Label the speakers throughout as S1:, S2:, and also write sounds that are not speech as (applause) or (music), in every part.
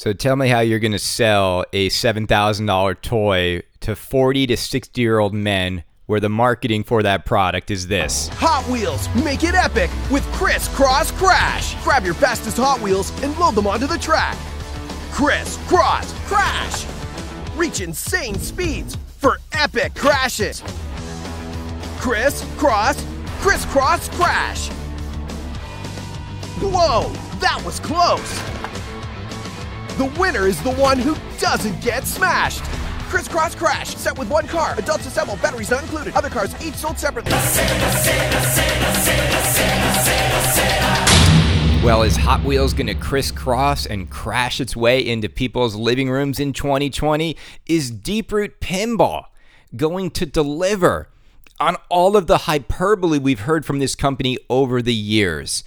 S1: So tell me how you're going to sell a $7,000 toy to 40 to 60 year old men where the marketing for that product is this.
S2: Hot Wheels, make it epic with Criss Cross Crash. Grab your fastest Hot Wheels and load them onto the track. Criss Cross Crash. Reach insane speeds for epic crashes. Criss Cross Crisscross Crash. Whoa, that was close. The winner is the one who doesn't get smashed. Crisscross Crash, set with one car, adults assemble, batteries not included. Other cars each sold separately.
S1: Well, is Hot Wheels going to crisscross and crash its way into people's living rooms in 2020? Is Deeproot Pinball going to deliver on all of the hyperbole we've heard from this company over the years?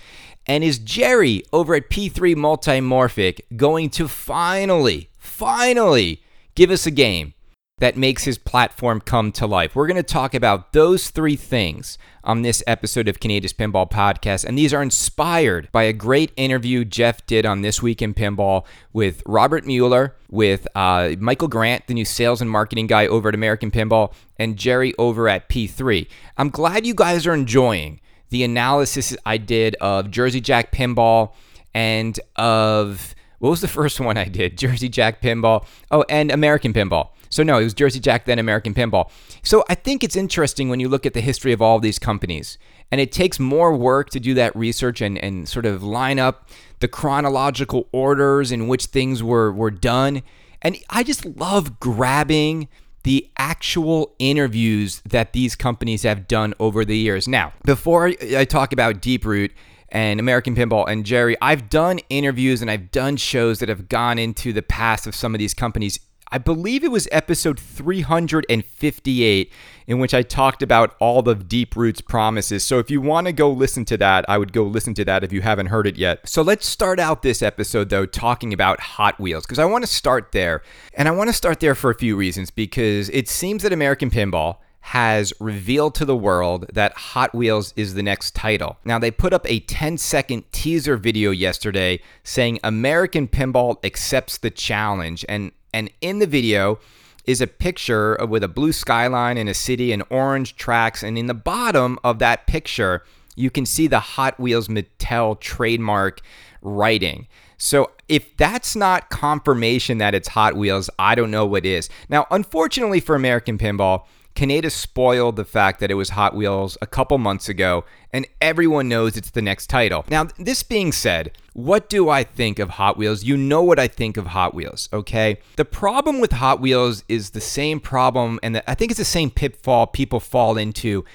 S1: And is Jerry over at P3 Multimorphic going to finally, finally give us a game that makes his platform come to life? We're going to talk about those three things on this episode of Kaneda's Pinball Podcast. And these are inspired by a great interview Jeff did on This Week in Pinball with Robert Mueller, with uh, Michael Grant, the new sales and marketing guy over at American Pinball, and Jerry over at P3. I'm glad you guys are enjoying the analysis I did of Jersey Jack Pinball and of what was the (laughs) first one I did? Jersey Jack Pinball. Oh, and American Pinball. So no, it was Jersey Jack then American Pinball. So I think it's interesting when you look at the history of all of these companies. And it takes more work to do that research and, and sort of line up the chronological orders in which things were, were done. And I just love grabbing the actual interviews that these companies have done over the years. Now, before I talk about Deeproot and American Pinball and Jerry, I've done interviews and I've done shows that have gone into the past of some of these companies I believe it was episode 358 in which I talked about all of Deeproot's promises. So if you want to go listen to that, I would go listen to that if you haven't heard it yet. So let's start out this episode though talking about Hot Wheels because I want to start there. And I want to start there for a few reasons because it seems that American Pinball has revealed to the world that Hot Wheels is the next title. Now, they put up a 10 second teaser video yesterday saying American Pinball accepts the challenge. And and in the video is a picture with a blue skyline in a city and orange tracks. And in the bottom of that picture, you can see the Hot Wheels Mattel trademark writing. So if that's not confirmation that it's Hot Wheels, I don't know what is. Now, unfortunately for American Pinball, Kaneda spoiled the fact that it was Hot Wheels a couple months ago, and everyone knows it's the next title. Now, this being said, what do I think of Hot Wheels? You know what I think of Hot Wheels, okay? The problem with Hot Wheels is the same problem, and the, I think it's the same pitfall people fall into,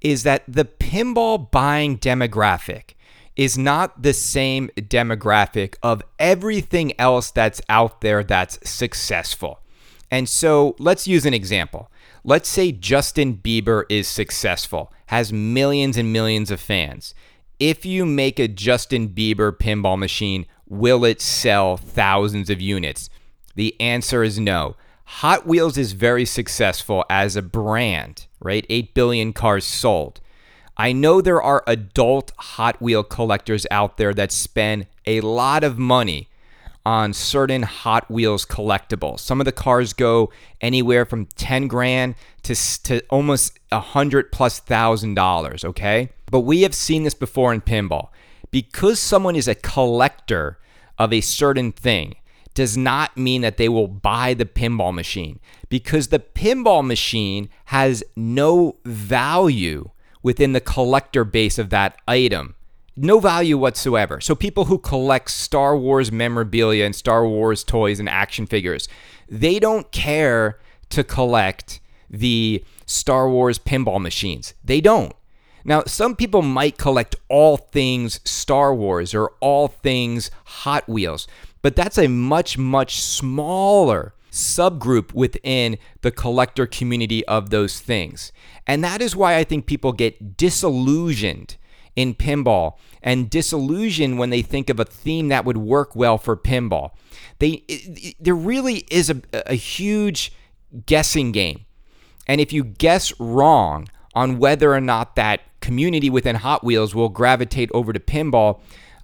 S1: is that the pinball buying demographic is not the same demographic of everything else that's out there that's successful. And so let's use an example. Let's say Justin Bieber is successful, has millions and millions of fans. If you make a Justin Bieber pinball machine, will it sell thousands of units? The answer is no. Hot Wheels is very successful as a brand, right? 8 billion cars sold. I know there are adult Hot Wheel collectors out there that spend a lot of money on certain Hot Wheels collectibles. Some of the cars go anywhere from 10 grand to, to almost a hundred plus thousand dollars, okay? But we have seen this before in pinball. Because someone is a collector of a certain thing does not mean that they will buy the pinball machine because the pinball machine has no value within the collector base of that item no value whatsoever. So people who collect Star Wars memorabilia and Star Wars toys and action figures, they don't care to collect the Star Wars pinball machines. They don't. Now, some people might collect all things Star Wars or all things Hot Wheels, but that's a much, much smaller subgroup within the collector community of those things. And that is why I think people get disillusioned in pinball and disillusion when they think of a theme that would work well for pinball. They it, there really is a, a huge guessing game. And if you guess wrong on whether or not that community within Hot Wheels will gravitate over to pinball,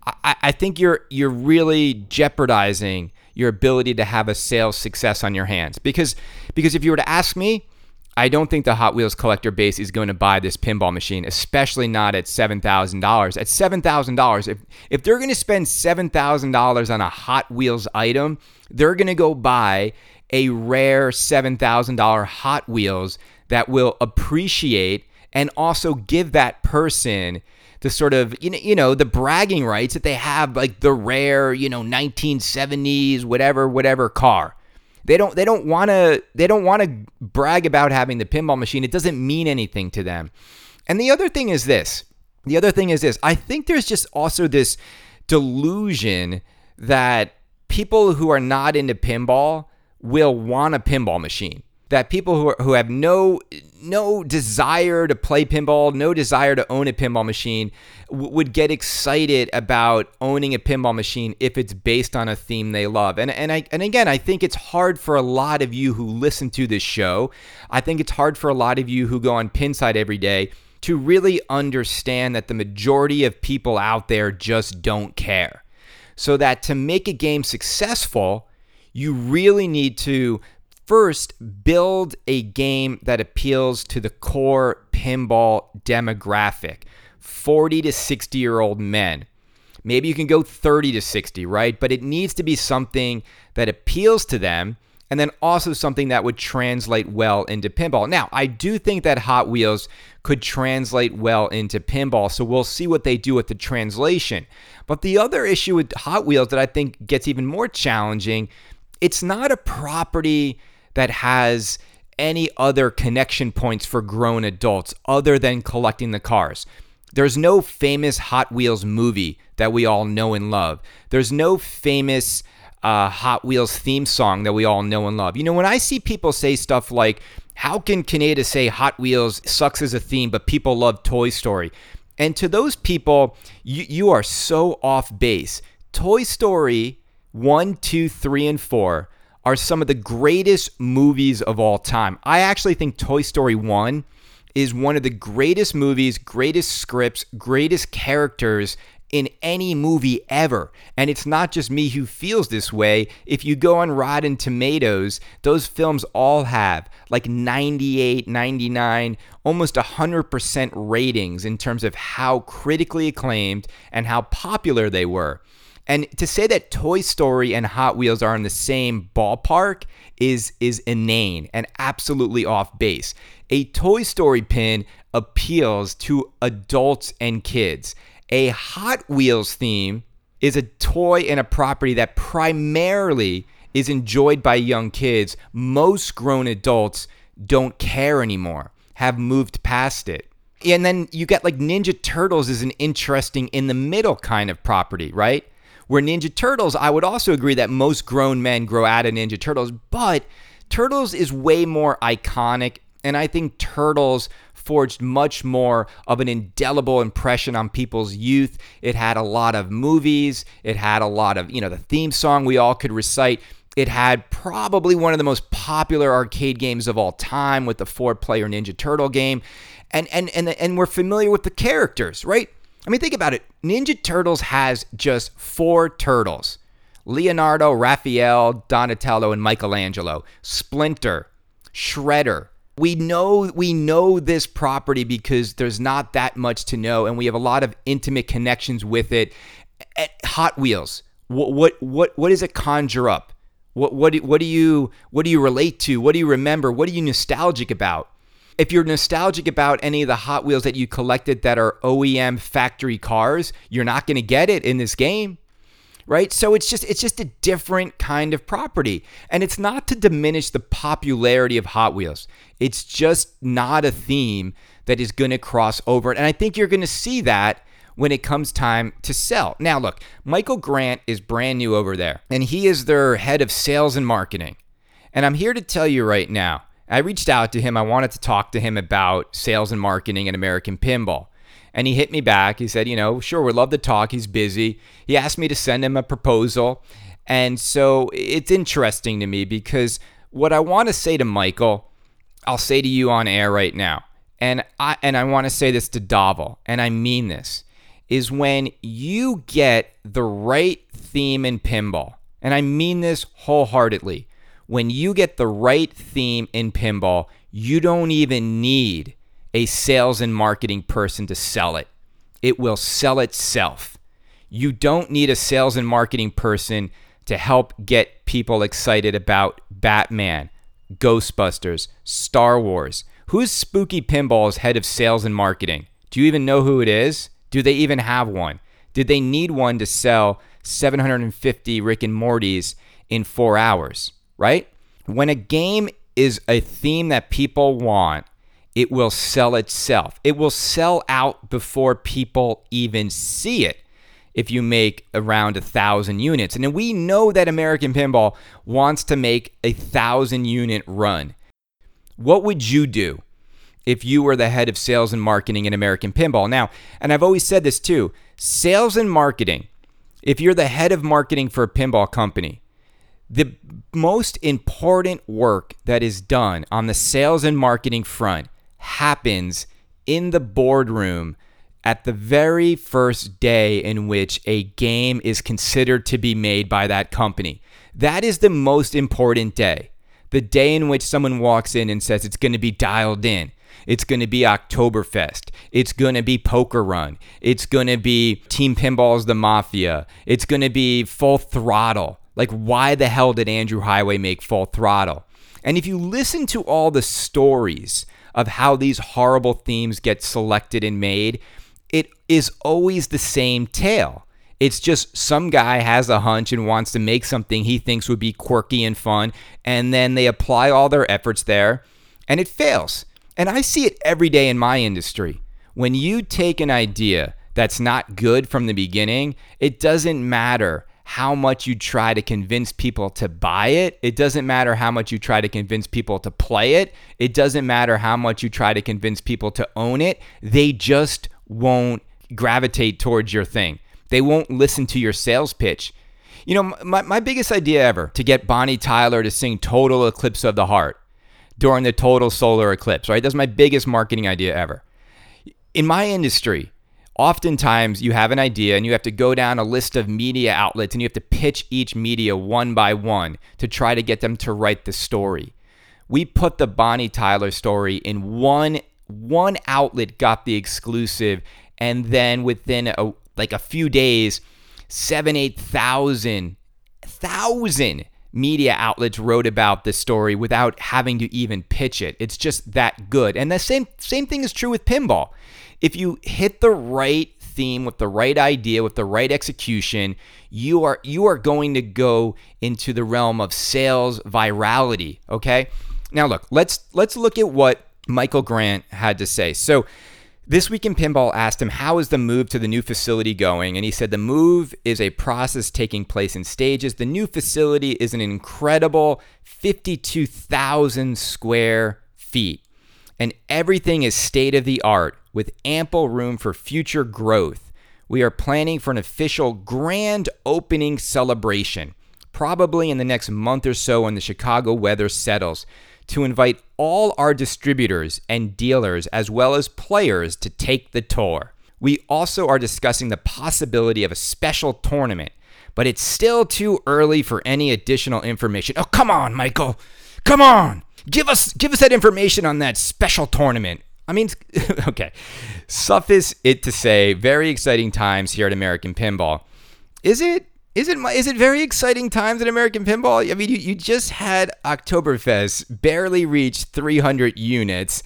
S1: I, I think you're you're really jeopardizing your ability to have a sales success on your hands. Because because if you were to ask me, I don't think the Hot Wheels collector base is going to buy this pinball machine, especially not at seven thousand dollars. At seven thousand dollars, if if they're going to spend seven thousand dollars on a Hot Wheels item, they're going to go buy a rare seven thousand dollar Hot Wheels that will appreciate and also give that person the sort of you know you know the bragging rights that they have like the rare you know 1970s whatever whatever car they don't they don't want to they don't want to brag about having the pinball machine. It doesn't mean anything to them. And the other thing is this. The other thing is this. I think there's just also this delusion that people who are not into pinball will want a pinball machine that people who, are, who have no no desire to play pinball, no desire to own a pinball machine, would get excited about owning a pinball machine if it's based on a theme they love. And and I and again, I think it's hard for a lot of you who listen to this show. I think it's hard for a lot of you who go on Pinside every day to really understand that the majority of people out there just don't care. So that to make a game successful, you really need to First, build a game that appeals to the core pinball demographic 40 to 60 year old men. Maybe you can go 30 to 60, right? But it needs to be something that appeals to them and then also something that would translate well into pinball. Now, I do think that Hot Wheels could translate well into pinball, so we'll see what they do with the translation. But the other issue with Hot Wheels that I think gets even more challenging, it's not a property that has any other connection points for grown adults other than collecting the cars. There's no famous Hot Wheels movie that we all know and love. There's no famous uh, Hot Wheels theme song that we all know and love. You know, when I see people say stuff like, how can Kaneda say Hot Wheels sucks as a theme, but people love Toy Story? And to those people, you, you are so off base. Toy Story 1, 2, 3, and 4 are some of the greatest movies of all time. I actually think Toy Story 1 is one of the greatest movies, greatest scripts, greatest characters in any movie ever. And it's not just me who feels this way. If you go on Rotten Tomatoes, those films all have like 98, 99, almost 100% ratings in terms of how critically acclaimed and how popular they were. And to say that Toy Story and Hot Wheels are in the same ballpark is is inane and absolutely off base. A Toy Story pin appeals to adults and kids. A Hot Wheels theme is a toy and a property that primarily is enjoyed by young kids. Most grown adults don't care anymore, have moved past it. And then you get like Ninja Turtles is an interesting in the middle kind of property, right? Where Ninja Turtles, I would also agree that most grown men grow out of Ninja Turtles, but Turtles is way more iconic. And I think Turtles forged much more of an indelible impression on people's youth. It had a lot of movies, it had a lot of, you know, the theme song we all could recite. It had probably one of the most popular arcade games of all time with the four player Ninja Turtle game. And, and, and, and we're familiar with the characters, right? I mean, think about it. Ninja Turtles has just four turtles Leonardo, Raphael, Donatello, and Michelangelo. Splinter, Shredder. We know we know this property because there's not that much to know, and we have a lot of intimate connections with it. Hot Wheels. What what what what does it conjure up? What what what do you what do you relate to? What do you remember? What are you nostalgic about? If you're nostalgic about any of the Hot Wheels that you collected that are OEM factory cars, you're not going to get it in this game. Right? So it's just it's just a different kind of property. And it's not to diminish the popularity of Hot Wheels. It's just not a theme that is going to cross over. And I think you're going to see that when it comes time to sell. Now, look, Michael Grant is brand new over there, and he is their head of sales and marketing. And I'm here to tell you right now I reached out to him. I wanted to talk to him about sales and marketing and American Pinball. And he hit me back. He said, you know, sure, we'd love to talk. He's busy. He asked me to send him a proposal. And so it's interesting to me because what I want to say to Michael, I'll say to you on air right now. And I and I want to say this to Davel, and I mean this, is when you get the right theme in pinball And I mean this wholeheartedly. When you get the right theme in pinball, you don't even need a sales and marketing person to sell it. It will sell itself. You don't need a sales and marketing person to help get people excited about Batman, Ghostbusters, Star Wars. Who's Spooky Pinball's head of sales and marketing? Do you even know who it is? Do they even have one? Did they need one to sell 750 Rick and Mortys in four hours, right? When a game is a theme that people want, it will sell itself. It will sell out before people even see it if you make around a thousand units. And we know that American Pinball wants to make a thousand unit run. What would you do if you were the head of sales and marketing in American Pinball? Now, and I've always said this too sales and marketing, if you're the head of marketing for a pinball company, the most important work that is done on the sales and marketing front happens in the boardroom at the very first day in which a game is considered to be made by that company. That is the most important day. The day in which someone walks in and says it's going to be dialed in. It's going to be Oktoberfest. It's going to be Poker Run. It's going to be Team Pinball's The Mafia. It's going to be Full Throttle. Like, why the hell did Andrew Heighway make Full Throttle? And if you listen to all the stories of how these horrible themes get selected and made, it is always the same tale. It's just some guy has a hunch and wants to make something he thinks would be quirky and fun, and then they apply all their efforts there, and it fails. And I see it every day in my industry. When you take an idea that's not good from the beginning, it doesn't matter how much you try to convince people to buy it. It doesn't matter how much you try to convince people to play it. It doesn't matter how much you try to convince people to own it. They just won't gravitate towards your thing. They won't listen to your sales pitch. You know, my, my biggest idea ever to get Bonnie Tyler to sing Total Eclipse of the Heart during the total solar eclipse, right? That's my biggest marketing idea ever. In my industry, oftentimes you have an idea and you have to go down a list of media outlets and you have to pitch each media one by one to try to get them to write the story. We put the Bonnie Tyler story in one one outlet got the exclusive and then within a, like a few days, seven, eight thousand thousand media outlets wrote about this story without having to even pitch it. It's just that good. And the same same thing is true with pinball. If you hit the right theme with the right idea with the right execution, you are you are going to go into the realm of sales virality, okay? Now look, let's let's look at what Michael Grant had to say. So this Week in Pinball asked him, How is the move to the new facility going? And he said, The move is a process taking place in stages. The new facility is an incredible 52,000 square feet, and everything is state of the art with ample room for future growth. We are planning for an official grand opening celebration, probably in the next month or so when the Chicago weather settles to invite all our distributors and dealers, as well as players, to take the tour. We also are discussing the possibility of a special tournament, but it's still too early for any additional information. Oh, come on, Michael. Come on. Give us give us that information on that special tournament. I mean, (laughs) okay. Suffice it to say, very exciting times here at American Pinball. Is it is it is it very exciting times at American Pinball? I mean, you, you just had Oktoberfest barely reach 300 units.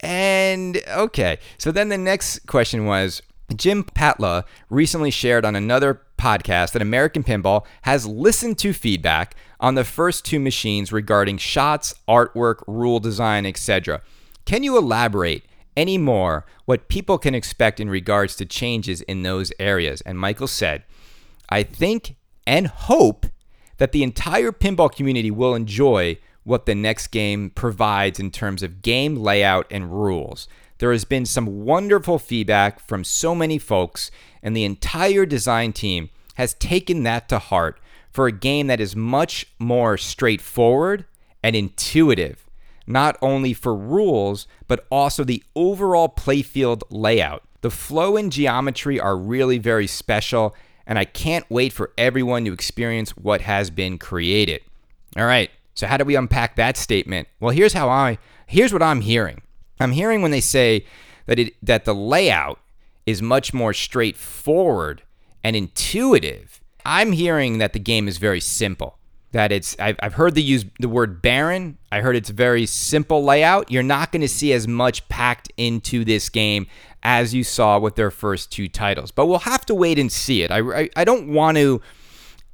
S1: And okay, so then the next question was Jim Patla recently shared on another podcast that American Pinball has listened to feedback on the first two machines regarding shots, artwork, rule design, etc. Can you elaborate any more what people can expect in regards to changes in those areas? And Michael said, I think and hope that the entire pinball community will enjoy what the next game provides in terms of game layout and rules. There has been some wonderful feedback from so many folks, and the entire design team has taken that to heart for a game that is much more straightforward and intuitive, not only for rules, but also the overall playfield layout. The flow and geometry are really very special, and I can't wait for everyone to experience what has been created. All right. So how do we unpack that statement? Well, here's how I here's what I'm hearing. I'm hearing when they say that it that the layout is much more straightforward and intuitive. I'm hearing that the game is very simple. That it's I've, I've heard the use the word barren. I heard it's very simple layout. You're not going to see as much packed into this game as you saw with their first two titles. But we'll have to wait and see it. I, I, I don't want to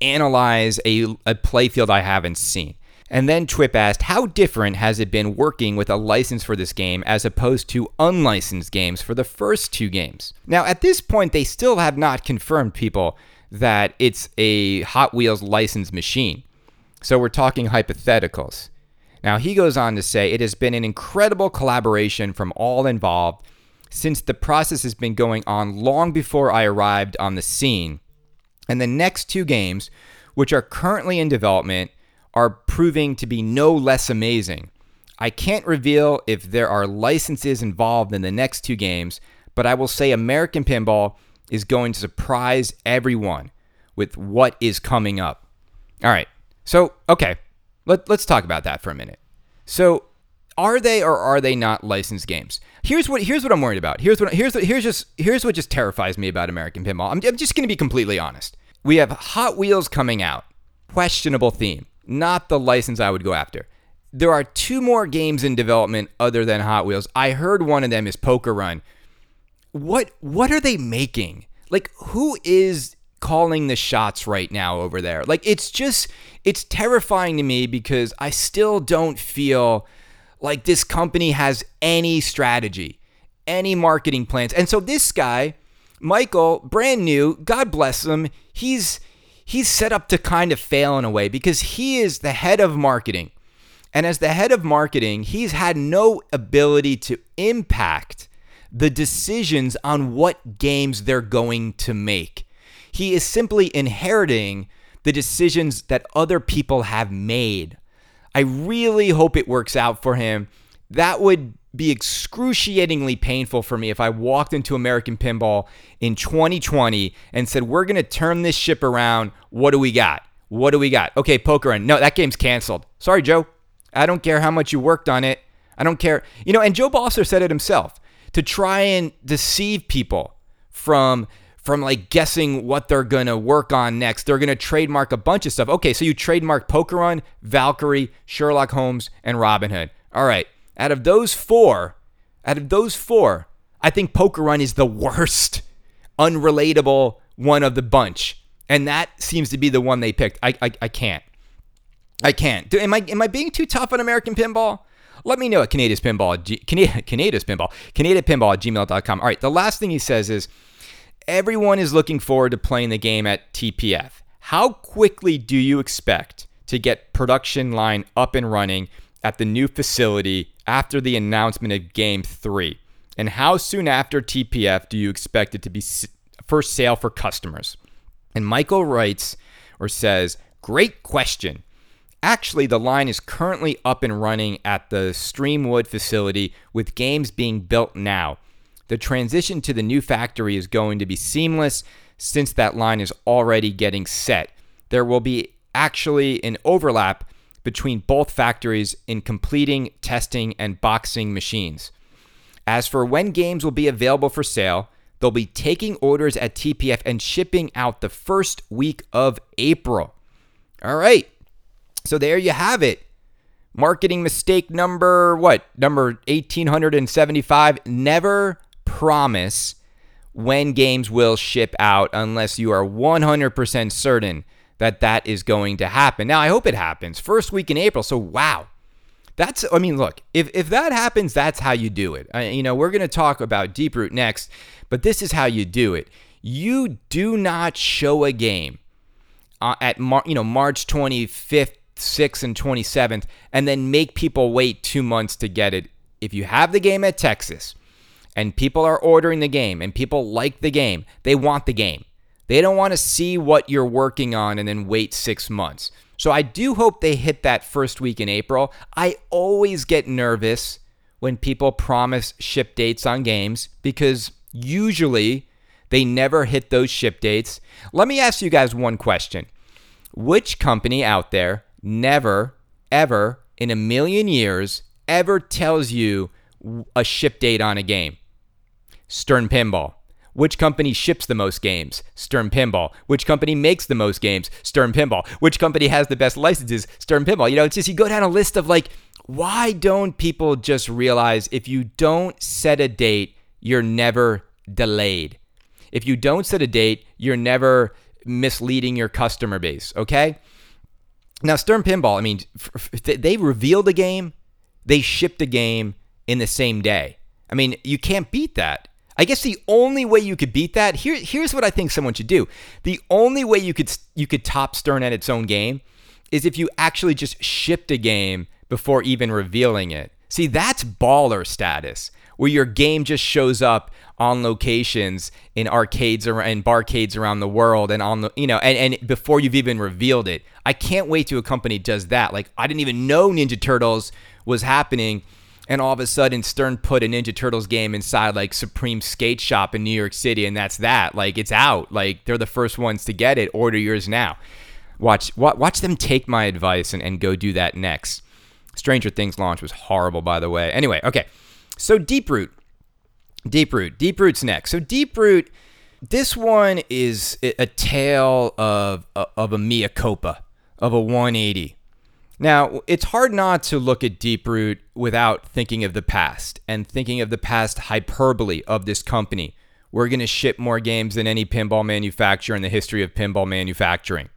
S1: analyze a, a playfield I haven't seen. And then TWIP asked, How different has it been working with a license for this game as opposed to unlicensed games for the first two games? Now, at this point, they still have not confirmed, people, that it's a Hot Wheels licensed machine. So we're talking hypotheticals. Now, he goes on to say, It has been an incredible collaboration from all involved since the process has been going on long before I arrived on the scene. And the next two games, which are currently in development, are proving to be no less amazing. I can't reveal if there are licenses involved in the next two games, but I will say American Pinball is going to surprise everyone with what is coming up. All right. So, okay. Let, let's talk about that for a minute. So, are they or are they not licensed games? Here's what here's what I'm worried about. Here's what here's what here's just here's what just terrifies me about American Pinball. I'm, I'm just going to be completely honest. We have Hot Wheels coming out. Questionable theme not the license I would go after. There are two more games in development other than Hot Wheels. I heard one of them is Poker Run. What what are they making? Like who is calling the shots right now over there? Like it's just it's terrifying to me because I still don't feel like this company has any strategy, any marketing plans. And so this guy, Michael, brand new, God bless him, he's he's set up to kind of fail in a way because he is the head of marketing. And as the head of marketing, he's had no ability to impact the decisions on what games they're going to make. He is simply inheriting the decisions that other people have made. I really hope it works out for him. That would be excruciatingly painful for me if I walked into American Pinball in 2020 and said, We're going to turn this ship around. What do we got? What do we got? Okay, poker run. No, that game's canceled. Sorry, Joe. I don't care how much you worked on it. I don't care. You know, and Joe Balcer said it himself to try and deceive people from from like guessing what they're gonna work on next. They're gonna trademark a bunch of stuff. Okay, so you trademark Poker Run, Valkyrie, Sherlock Holmes, and Robin Hood. All right. Out of those four, out of those four, I think Poker Run is the worst, unrelatable one of the bunch. And that seems to be the one they picked. I, I, I can't. I can't. Am I am I being too tough on American Pinball? Let me know at Kaneda's Pinball, G, (laughs) Kaneda's Pinball, Kaneda Pinball at gmail.com. All right, the last thing he says is everyone is looking forward to playing the game at TPF. How quickly do you expect to get production line up and running at the new facility after the announcement of Game 3? And how soon after TPF do you expect it to be for sale for customers? And Michael writes or says, Great question. Actually, the line is currently up and running at the Streamwood facility with games being built now. The transition to the new factory is going to be seamless since that line is already getting set. There will be actually an overlap between both factories in completing, testing, and boxing machines. As for when games will be available for sale, they'll be taking orders at TPF and shipping out the first week of April. All right. So there you have it. Marketing mistake number what? Number 1875. Never promise when games will ship out unless you are 100% certain that that is going to happen. Now, I hope it happens first week in April. So, wow. That's, I mean, look, if, if that happens, that's how you do it. I, you know, we're going to talk about Deeproot next, but this is how you do it. You do not show a game uh, at, Mar- you know, March 25th, 6th, and 27th, and then make people wait two months to get it. If you have the game at Texas and people are ordering the game and people like the game, they want the game. They don't want to see what you're working on and then wait six months. So I do hope they hit that first week in April. I always get nervous when people promise ship dates on games because usually They never hit those ship dates. Let me ask you guys one question. Which company out there never, ever in a million years ever tells you a ship date on a game? Stern Pinball. Which company ships the most games? Stern Pinball. Which company makes the most games? Stern Pinball. Which company has the best licenses? Stern Pinball. You know, it's just you go down a list of like, why don't people just realize if you don't set a date, you're never delayed? If you don't set a date, you're never misleading your customer base, okay? Now, Stern Pinball, I mean, they revealed a game, they shipped a game in the same day. I mean, you can't beat that. I guess the only way you could beat that here here's what I think someone should do. The only way you could you could top Stern at its own game is if you actually just shipped a game before even revealing it. See, that's baller status where your game just shows up on locations in arcades and barcades around the world and on the you know and, and before you've even revealed it. I can't wait to a company does that. Like I didn't even know Ninja Turtles was happening and all of a sudden Stern put a Ninja Turtles game inside like Supreme Skate Shop in New York City, and that's that. Like it's out. Like they're the first ones to get it. Order yours now. Watch watch them take my advice and, and go do that next. Stranger Things launch was horrible, by the way. Anyway, okay. So Deeproot. Deeproot. Deeproot's next. So Deeproot, this one is a tale of of a mea culpa, of a 180. Now, it's hard not to look at Deeproot without thinking of the past and thinking of the past hyperbole of this company. We're going to ship more games than any pinball manufacturer in the history of pinball manufacturing.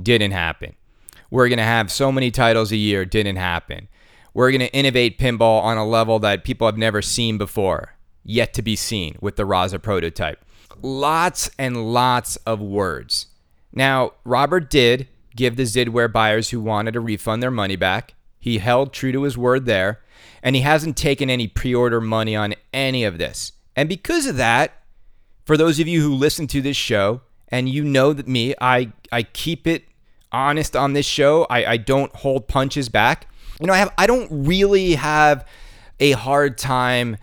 S1: Didn't happen. We're going to have so many titles a year. Didn't happen. We're going to innovate pinball on a level that people have never seen before, yet to be seen with the Raza prototype. Lots and lots of words. Now, Robert did give the Zidware buyers who wanted a refund their money back. He held true to his word there, and he hasn't taken any pre order money on any of this. And because of that, for those of you who listen to this show, and you know that me, I, I keep it honest on this show. I, I don't hold punches back. You know, I have I don't really have a hard time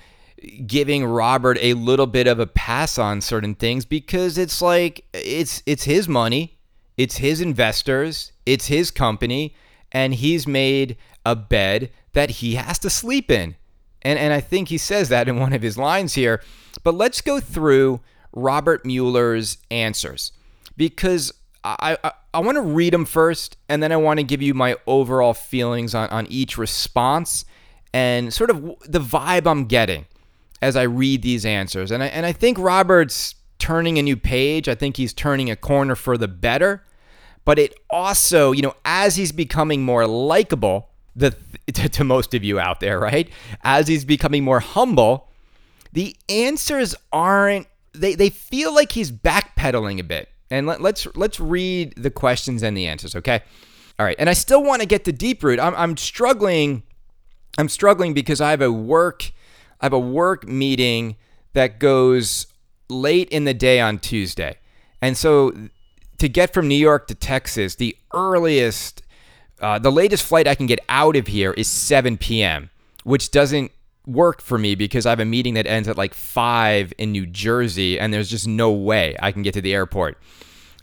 S1: giving Robert a little bit of a pass on certain things because it's like it's it's his money. It's his investors, it's his company, and he's made a bed that he has to sleep in. And, and I think he says that in (laughs) one of his lines here. But let's go through Robert Mueller's answers because I, I, I want to read them first, and then I want to give you my overall feelings on, on each response and sort of the vibe I'm getting as I read these answers. And I, and I think Robert's turning a new page. I think he's turning a corner for the better. But it also, you know, as he's becoming more likable, the (laughs) to, to most of you out there, right? As he's becoming more humble, the answers aren't they they feel like he's backpedaling a bit. And let, let's let's read the questions and the answers, okay? All right. And I still want to get to Deeproot. I'm I'm struggling I'm struggling because I have a work I have a work meeting that goes late in the day on Tuesday. And so to get from New York to Texas, the earliest, uh, the latest flight I can get out of here is 7 p.m., which doesn't work for me because I have a meeting that ends at like 5 in New Jersey, and there's just no way I can get to the airport.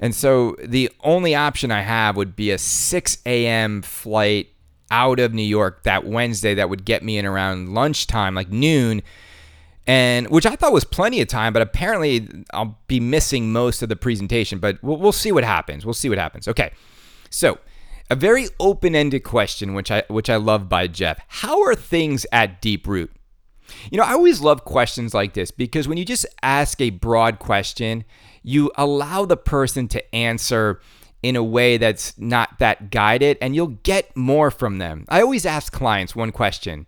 S1: And so the only option I have would be a 6 a.m. flight out of New York that Wednesday that would get me in around lunchtime, like noon and which I thought was plenty of time, but apparently I'll be missing most of the presentation. But we'll, we'll see what happens. We'll see what happens. Okay, so a very open-ended question, which I which I love by Jeff. How are things at Deeproot? You know, I always love questions like this because when you just ask a broad question, you allow the person to answer in a way that's not that guided and you'll get more from them. I always ask clients one question.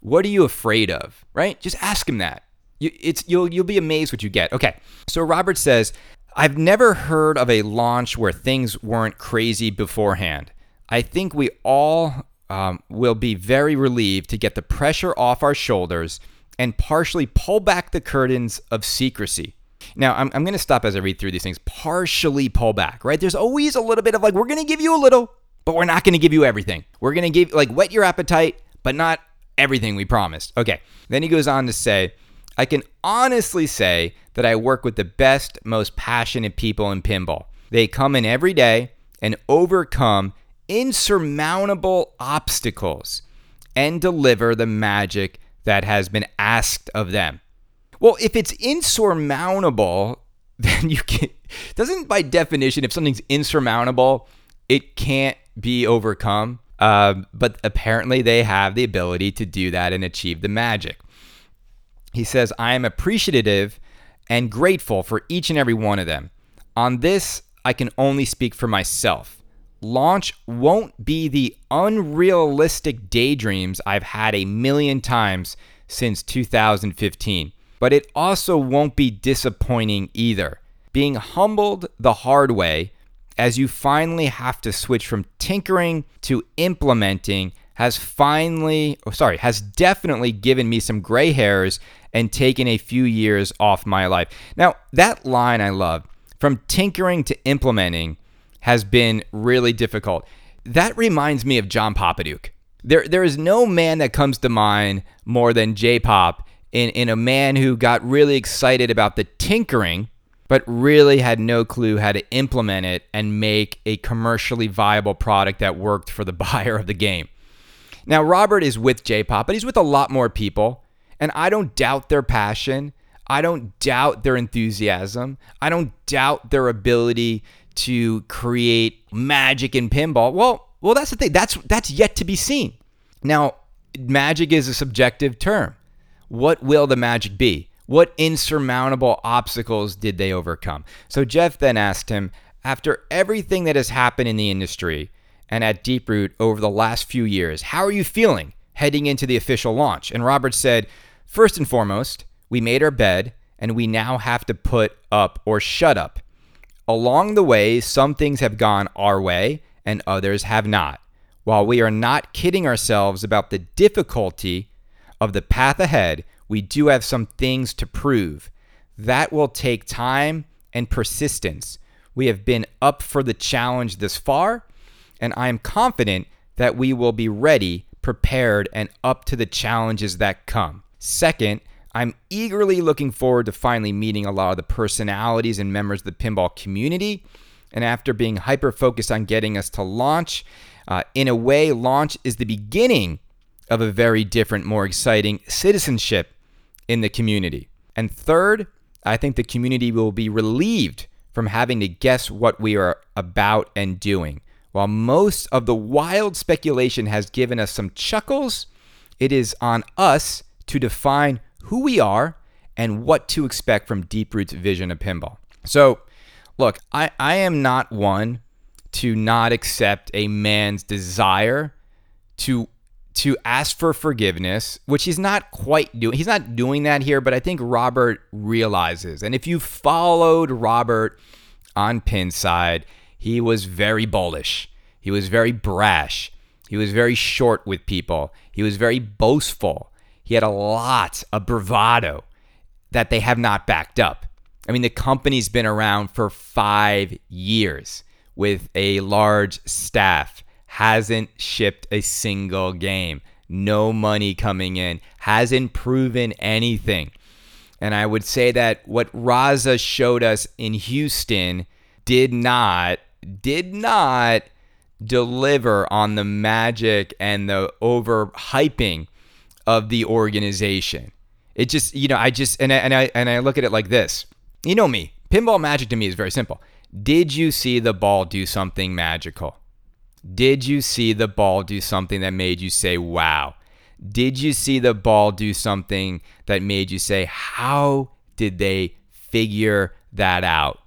S1: What are you afraid of? Right? Just ask him that. You, it's you'll you'll be amazed what you get. Okay. So Robert says, I've never heard of a launch where things weren't crazy beforehand. I think we all um, will be very relieved to get the pressure off our shoulders and partially pull back the curtains of secrecy. Now, I'm, I'm going to stop as I read through these things. Partially pull back, right? There's always a little bit of like, we're going to give you a little, but we're not going to give you everything. We're going to give, like, whet your appetite, but not everything we promised. Okay. Then he goes on to say, I can honestly say that I work with the best, most passionate people in pinball. They come in every day and overcome insurmountable obstacles and deliver the magic that has been asked of them. Well, if it's insurmountable, (laughs) then you can't. doesn't by definition if something's insurmountable, it can't be overcome. Uh, but apparently they have the ability to do that and achieve the magic. He says, I am appreciative and grateful for each and every one of them. On this, I can only speak for myself. Launch won't be the unrealistic daydreams I've had a million times since 2015, but it also won't be disappointing either. Being humbled the hard way as you finally have to switch from tinkering to implementing has finally, oh, sorry, has definitely given me some gray hairs and taken a few years off my life. Now, that line I love from tinkering to implementing has been really difficult. That reminds me of John Popadiuk. There, there is no man that comes to mind more than J Pop in, in a man who got really excited about the tinkering, but really had no clue how to implement it and make a commercially viable product that worked for the (laughs) buyer of the game. Now, Robert is with J Pop, but he's with a lot more people. And I don't doubt their passion. I don't doubt their enthusiasm. I don't doubt their ability to create magic in pinball. Well, well, that's the thing. That's that's yet to be seen. Now, magic is a subjective term. What will the magic be? What insurmountable obstacles did they overcome? So Jeff then asked him, after everything that has happened in the industry and at Deeproot over the last few years, how are you feeling heading into the official launch? And Robert said, First and foremost, we made our bed and we now have to put up or shut up. Along the way, some things have gone our way and others have not. While we are not kidding ourselves about the difficulty of the path ahead, we do have some things to prove. That will take time and persistence. We have been up for the challenge this far, and I am confident that we will be ready, prepared, and up to the challenges that come. Second, I'm eagerly looking forward to finally meeting a lot of the personalities and members of the pinball community. And after being hyper focused on getting us to launch, uh, in a way, launch is the beginning of a very different, more exciting citizenship in the community. And third, I think the community will be relieved from having to guess what we are about and doing. While most of the wild speculation has given us some chuckles, it is on us to define who we are and what to expect from Deeproot's vision of pinball. So, look, I, I am not one to not accept a man's desire to to ask for forgiveness, which he's not quite doing. He's not doing that here, but I think Robert realizes. And if you followed Robert on Pinside, he was very bullish. He was very brash. He was very short with people. He was very boastful. He had a lot of bravado that they have not backed up. I mean, the company's been around for five years with a large staff, hasn't shipped a single game, no money coming in, hasn't proven anything. And I would say that what Raza showed us in Houston did not, did not deliver on the magic and the overhyping of the organization. It just, you know, I just and I, and I and I look at it like this. You know me. Pinball magic to me is very simple. Did you see the ball do something magical? Did you see the ball do something that made you say, "Wow"? Did you see the ball do something that made you say, "How did they figure that out?"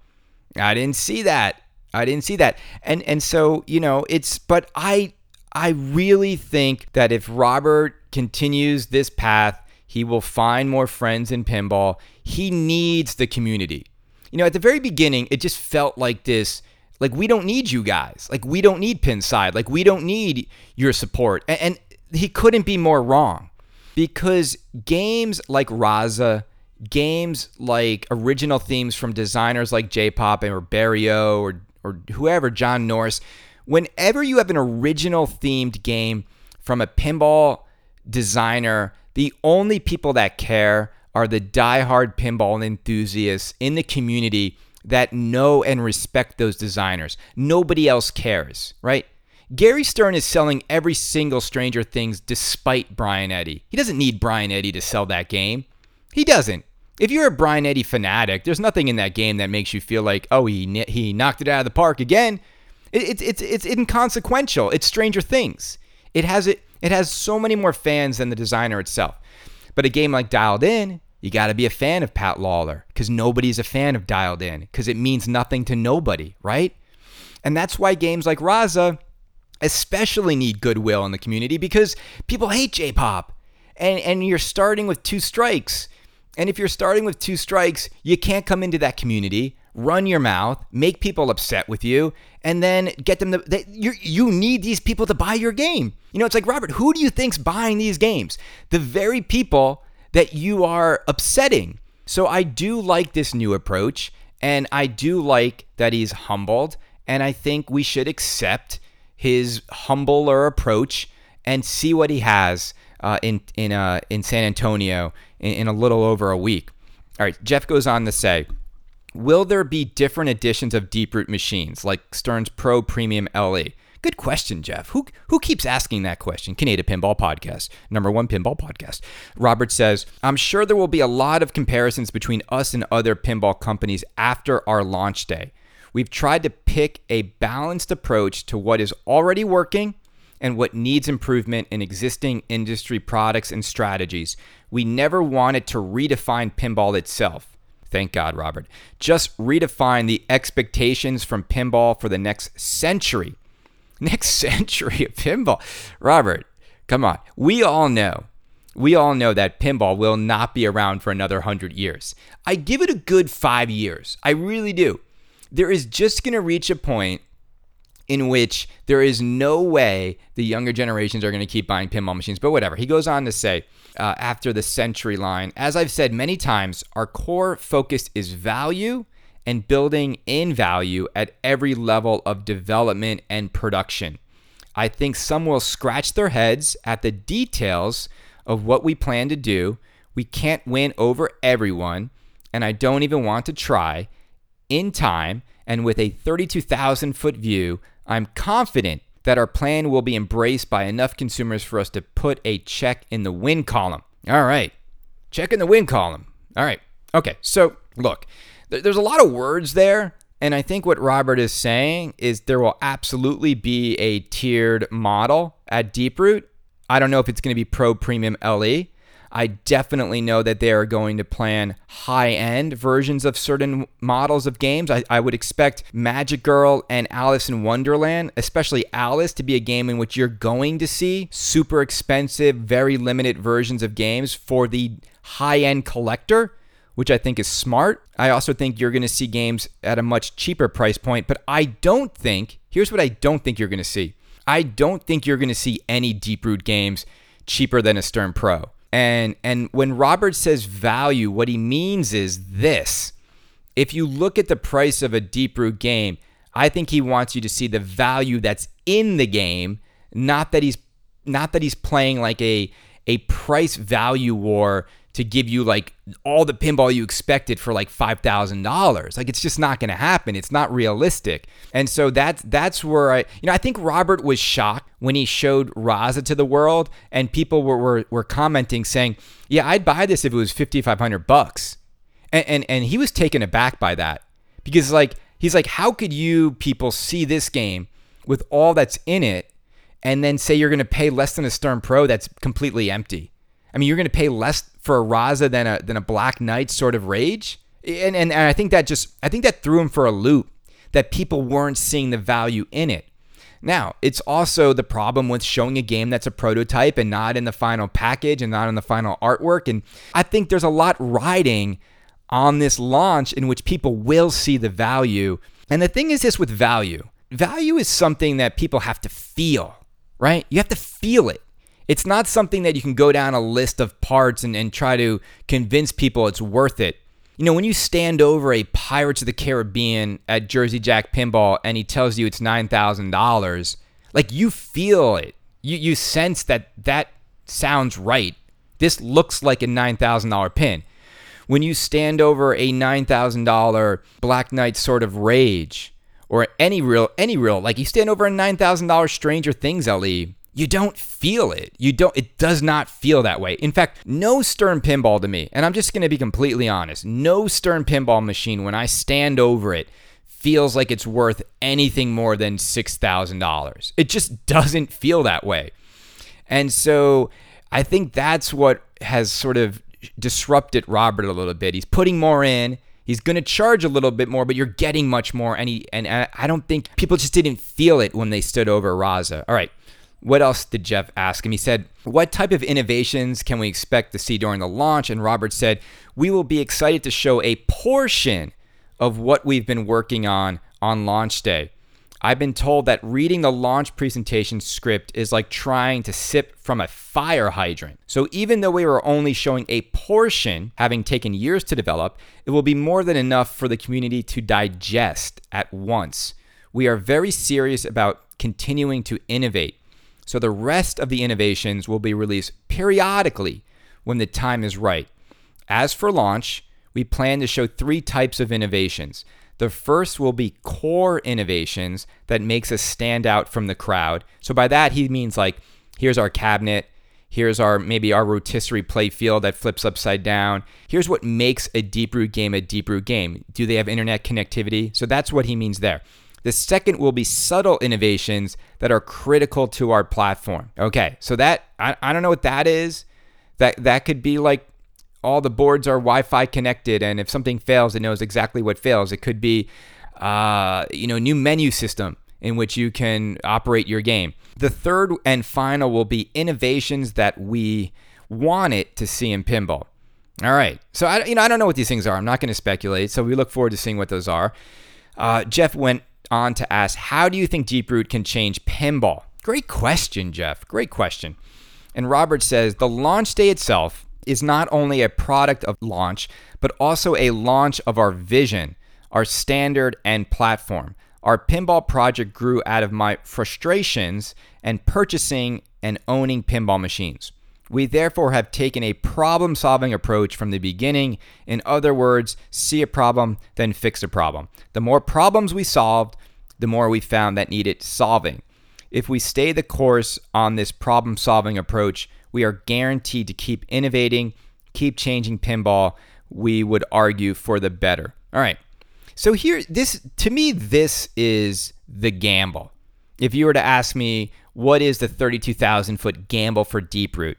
S1: I didn't see that. I didn't see that. And and so, you know, it's but I I really think that if Robert continues this path, he will find more friends in pinball. He needs the community. You know, at the very beginning, it just felt like this like we don't need you guys. Like we don't need Pinside. Like we don't need your support. And, and he couldn't be more wrong because games like Raza, games like original themes from designers like J-Pop or Barrio or or whoever, John Norris, whenever you have an original themed game from a pinball designer, the only people that care are the die-hard pinball enthusiasts in the community that know and respect those designers. Nobody else cares, right? Gary Stern is selling every single Stranger Things despite Brian Eddy. He doesn't need Brian Eddy to sell that game. He doesn't. If you're a Brian Eddy fanatic, there's nothing in that game that makes you feel like, oh, he he knocked it out of the park again. It's it, it's it's inconsequential. It's Stranger Things. It has it it has so many more fans than the designer itself. But a game like Dialed In, you got to be a fan of Pat Lawlor because nobody's a fan of Dialed In because it means nothing to nobody, right? And that's why games like Raza especially need goodwill in the community because people hate J-Pop. And and you're starting with two strikes. And if you're starting with two strikes, you can't come into that community, run your mouth, make people upset with you, and then get them to. They, you you need these people to buy your game. You know, it's like Robert. Who do you think's buying these games? The very people that you are upsetting. So I do like this new approach, and I do like that he's humbled, and I think we should accept his humbler approach and see what he has uh, in in uh, in San Antonio in, in a little over a week. All right, Jeff goes on to say. Will there be different editions of Deeproot machines like Stern's Pro Premium LE? Good question, Jeff. Who who keeps asking that question? Kaneda Pinball Podcast, number one pinball podcast. Robert says, I'm sure there will be a lot of comparisons between us and other pinball companies after our launch day. We've tried to pick a balanced approach to what is already working and what needs improvement in existing industry products and strategies. We never wanted to redefine pinball itself. Thank God, Robert. Just redefine the expectations from pinball for the next century. Next (laughs) century of pinball. Robert, come on. We all know we all know that pinball will not be around for another 100 years. I give it a good five years. I really do there is just going to reach a point in which there is no way the younger generations are going to keep buying pinball machines. But whatever. He goes on to say, uh, after the century line, as I've said many times, our core focus is value and building in value at every level of development and production. I think some will scratch their heads at the details of what we plan to do. We can't win over everyone, and I don't even want to try in time and with a 32,000 foot view, I'm confident that our plan will be embraced by enough consumers for us to put a check in the win column. All right, check in the win column. All right, okay, so look, there's a lot of words there. And I think what Robert is saying is there will absolutely be a tiered model at Deeproot. I don't know if it's going to be Pro Premium LE. I definitely know that they are going to plan high end versions of certain models of games. I, I would expect Magic Girl and Alice in Wonderland, especially Alice, to be a game in which you're going to see super expensive, very limited versions of games for the high end collector which I think is smart. I also think you're going to see games at a much cheaper price point, but I don't think, here's what I don't think you're going to see. I don't think you're going to see any Deeproot games cheaper than a Stern Pro. And and when Robert says value, what he means is this. If you look at the price of a Deeproot game, I think he wants you to see the value that's in the game, not that he's not that he's playing like a a price value war to give you like all the pinball you expected for like $5,000. Like it's just not going to happen. It's not realistic. And so that's that's where I you know I think Robert was shocked when he showed Raza to the world and people were were, were commenting saying, "Yeah, I'd buy this if it was 5500 bucks." And, and and he was taken aback by that. Because like he's like how could you people see this game with all that's in it and then say you're going to pay less than a Stern Pro that's completely empty? I mean, you're going to pay less for a Raza than a than a Black Knight Sword of Rage, and, and and I think that just I think that threw him for a loop. That people weren't seeing the value in it. Now, it's also the problem with showing a game that's a prototype and not in the final package and not in the final artwork. And I think there's a lot riding on this launch in which people will see the value. And the thing is this with value value is something that people have to feel, right? You have to feel it. It's not something that you can go down a list of parts and, and try to convince people it's worth it. You know, when you stand over a Pirates of the Caribbean at Jersey Jack Pinball and he tells you it's $9,000, like you feel it. You, you sense that that sounds right. This looks like a $9,000 pin. when you stand over a $9,000 Black Knight Sword of Rage or any real, any real, like you stand over a $9,000 Stranger Things LE, you don't feel it. You don't, it does not feel that way. In fact, no Stern pinball to me, and I'm just going to be completely honest, no Stern pinball machine, when I stand over it, feels like it's worth anything more than $6,000. It just doesn't feel that way. And so I think that's what has sort of disrupted Robert a little bit. He's putting more in. He's going to charge a little bit more, but you're getting much more. And he and uh, I don't think people just didn't feel it when they stood over Raza. All right. What else did Jeff ask him? He said, What type of innovations can we expect to see during the launch? And Robert said, We will be excited to show a portion of what we've been working on on launch day. I've been told that reading the launch presentation script is like trying to sip from a fire hydrant. So even though we were only showing a portion, having taken years to develop, it will be more than enough for the community to digest at once. We are very serious about continuing to innovate. So the rest of the innovations will be released periodically when the time is right. As for launch, we plan to show three types of innovations. The first will be core innovations that makes us stand out from the crowd. So by that he means like here's our cabinet, here's our maybe our rotisserie play field that flips upside down. Here's what makes a Deeproot game a Deeproot game. Do they have internet connectivity? So that's what he means there. The second will be subtle innovations that are critical to our platform. Okay, so that I, I don't know what that is. That that could be like all the boards are Wi-Fi connected, and if something fails, it knows exactly what fails. It could be, uh, you know, new menu system in which you can operate your game. The third and final will be innovations that we want it to see in pinball. All right, so I, you know, I don't know what these things are. I'm not going to speculate. So we look forward to seeing what those are. Uh, Jeff went on to ask, "How do you think Deeproot can change pinball?" Great question, Jeff. Great question. And Robert says the launch day itself is not only a product of launch, but also a launch of our vision, our standard, and platform. Our pinball project grew out of my frustrations and purchasing and owning pinball machines. We therefore have taken a problem solving approach from the beginning. In other words, see a problem, then fix a problem. The more problems we solved, the more we found that needed solving. If we stay the course on this problem solving approach, we are guaranteed to keep innovating, keep changing pinball. We would argue for the better. All right. So here this to me this is the gamble. If you were to ask me what is the 32,000 foot gamble for Deeproot,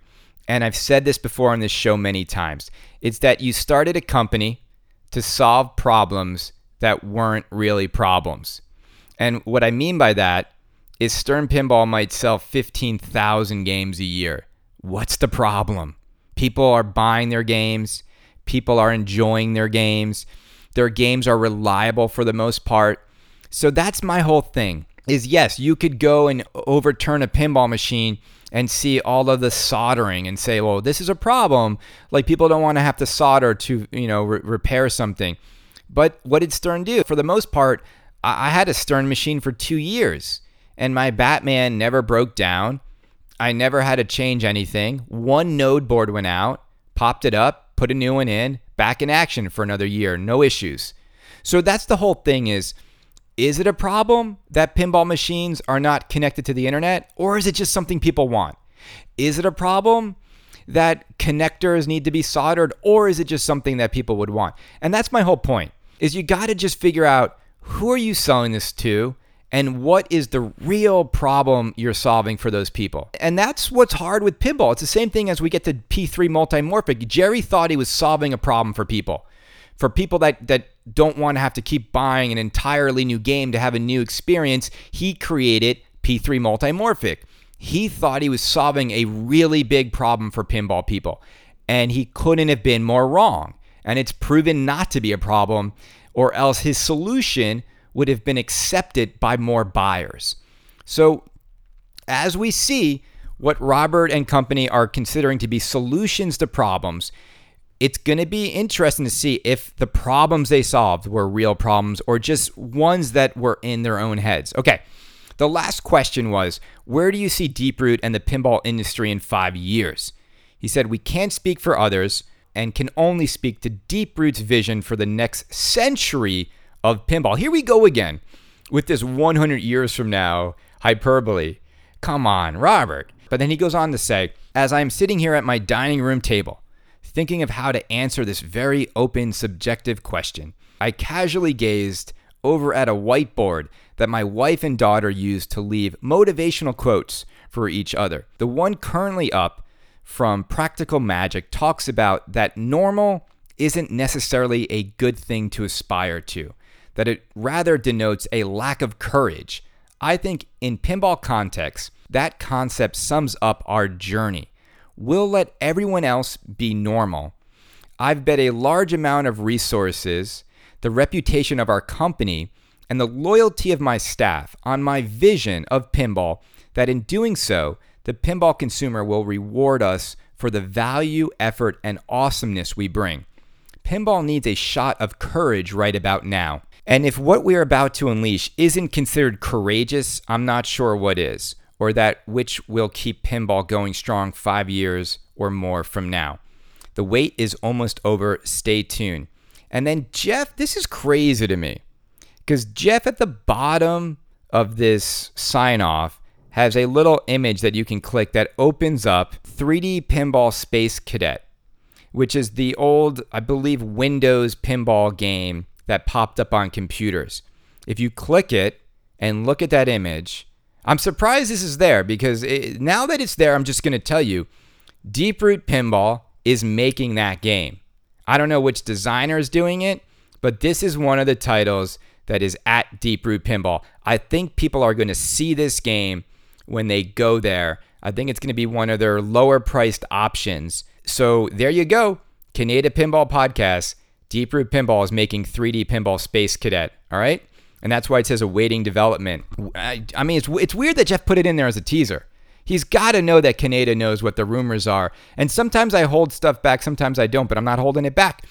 S1: and I've said this before on this show many times, it's that you started a company to solve problems that weren't really problems. And what I mean by that is Stern Pinball might sell 15,000 games a year. What's the problem? People are buying their games, people are enjoying their games. Their games are reliable for the most part. So that's my whole thing. Is yes, you could go and overturn a pinball machine and see all of the soldering and say, "Well, this is a problem. Like people don't want to have to solder to, you know, re- repair something." But what did Stern do? For the most part, I-, I had a Stern machine for 2 years and my Batman never broke down. I never had to change anything. One node board went out, popped it up, put a new one in, back in action for another year, no issues. So that's the whole thing is is it a problem that pinball machines are not connected to the internet or is it just something people want? Is it a problem that connectors need to be soldered or is it just something that people would want? And that's my whole point. Is you got to just figure out who are you selling this to? and what is the real problem you're solving for those people. And that's what's hard with pinball. It's the same thing as we get to P3 multimorphic. Jerry thought he was solving a problem for people. For people that, that don't want to have to keep buying an entirely new game to have a new experience, he created P3 multimorphic. He thought he was solving a really big problem for pinball people, and he couldn't have been more wrong. And it's proven not to be a problem, or else his solution would have been accepted by more buyers. So, as we see what Robert and company are considering to be solutions to problems, it's going to be interesting to see if the problems they solved were real problems or just ones that were in their own heads. Okay. The last question was Where do you see Deeproot and the pinball industry in five years? He said, We can't speak for others. and can only speak to Deeproot's vision for the next century of pinball. Here we go again with this 100 years from now hyperbole. Come on, Robert. But then he goes on to say, as I am sitting here at my dining room table, thinking of how to answer this very open, subjective question, I casually gazed over at a whiteboard that my wife and daughter use to leave motivational quotes for each other. The one currently up from Practical Magic talks about that normal isn't necessarily a good thing to aspire to, that it rather denotes a lack of courage. I think in pinball context, that concept sums up our journey. We'll let everyone else be normal. I've bet a large amount of resources, the reputation of our company, and the loyalty of my staff on my vision of pinball that in doing so, the pinball consumer will reward us for the value, effort, and awesomeness we bring. Pinball needs a shot of courage right about now. And if what we are about to unleash isn't considered courageous, I'm not sure what is, or that which will keep pinball going strong five years or more from now. The wait is almost over. Stay tuned. And then, Jeff, this is crazy to me because Jeff at the bottom of this sign off has a little image that you can click that opens up 3D Pinball Space Cadet, which is the old, I believe, Windows pinball game that popped up on computers. If you click it and look at that image, I'm surprised this is there because it, now that it's there, I'm just going to tell you Deeproot Pinball is making that game. I don't know which designer is doing it, but this is one of the titles that is at Deeproot Pinball. I think people are going to see this game when they go there. I think it's going to be one of their lower priced options. So there you go. Kaneda Pinball Podcast. Deeproot Pinball is making 3D Pinball Space Cadet. All right. And that's why it says awaiting development. I, I mean, it's, it's weird that Jeff put it in there as a teaser. He's got to know that Kaneda knows what the rumors are. And sometimes I hold stuff back, sometimes I don't, but I'm not holding it back.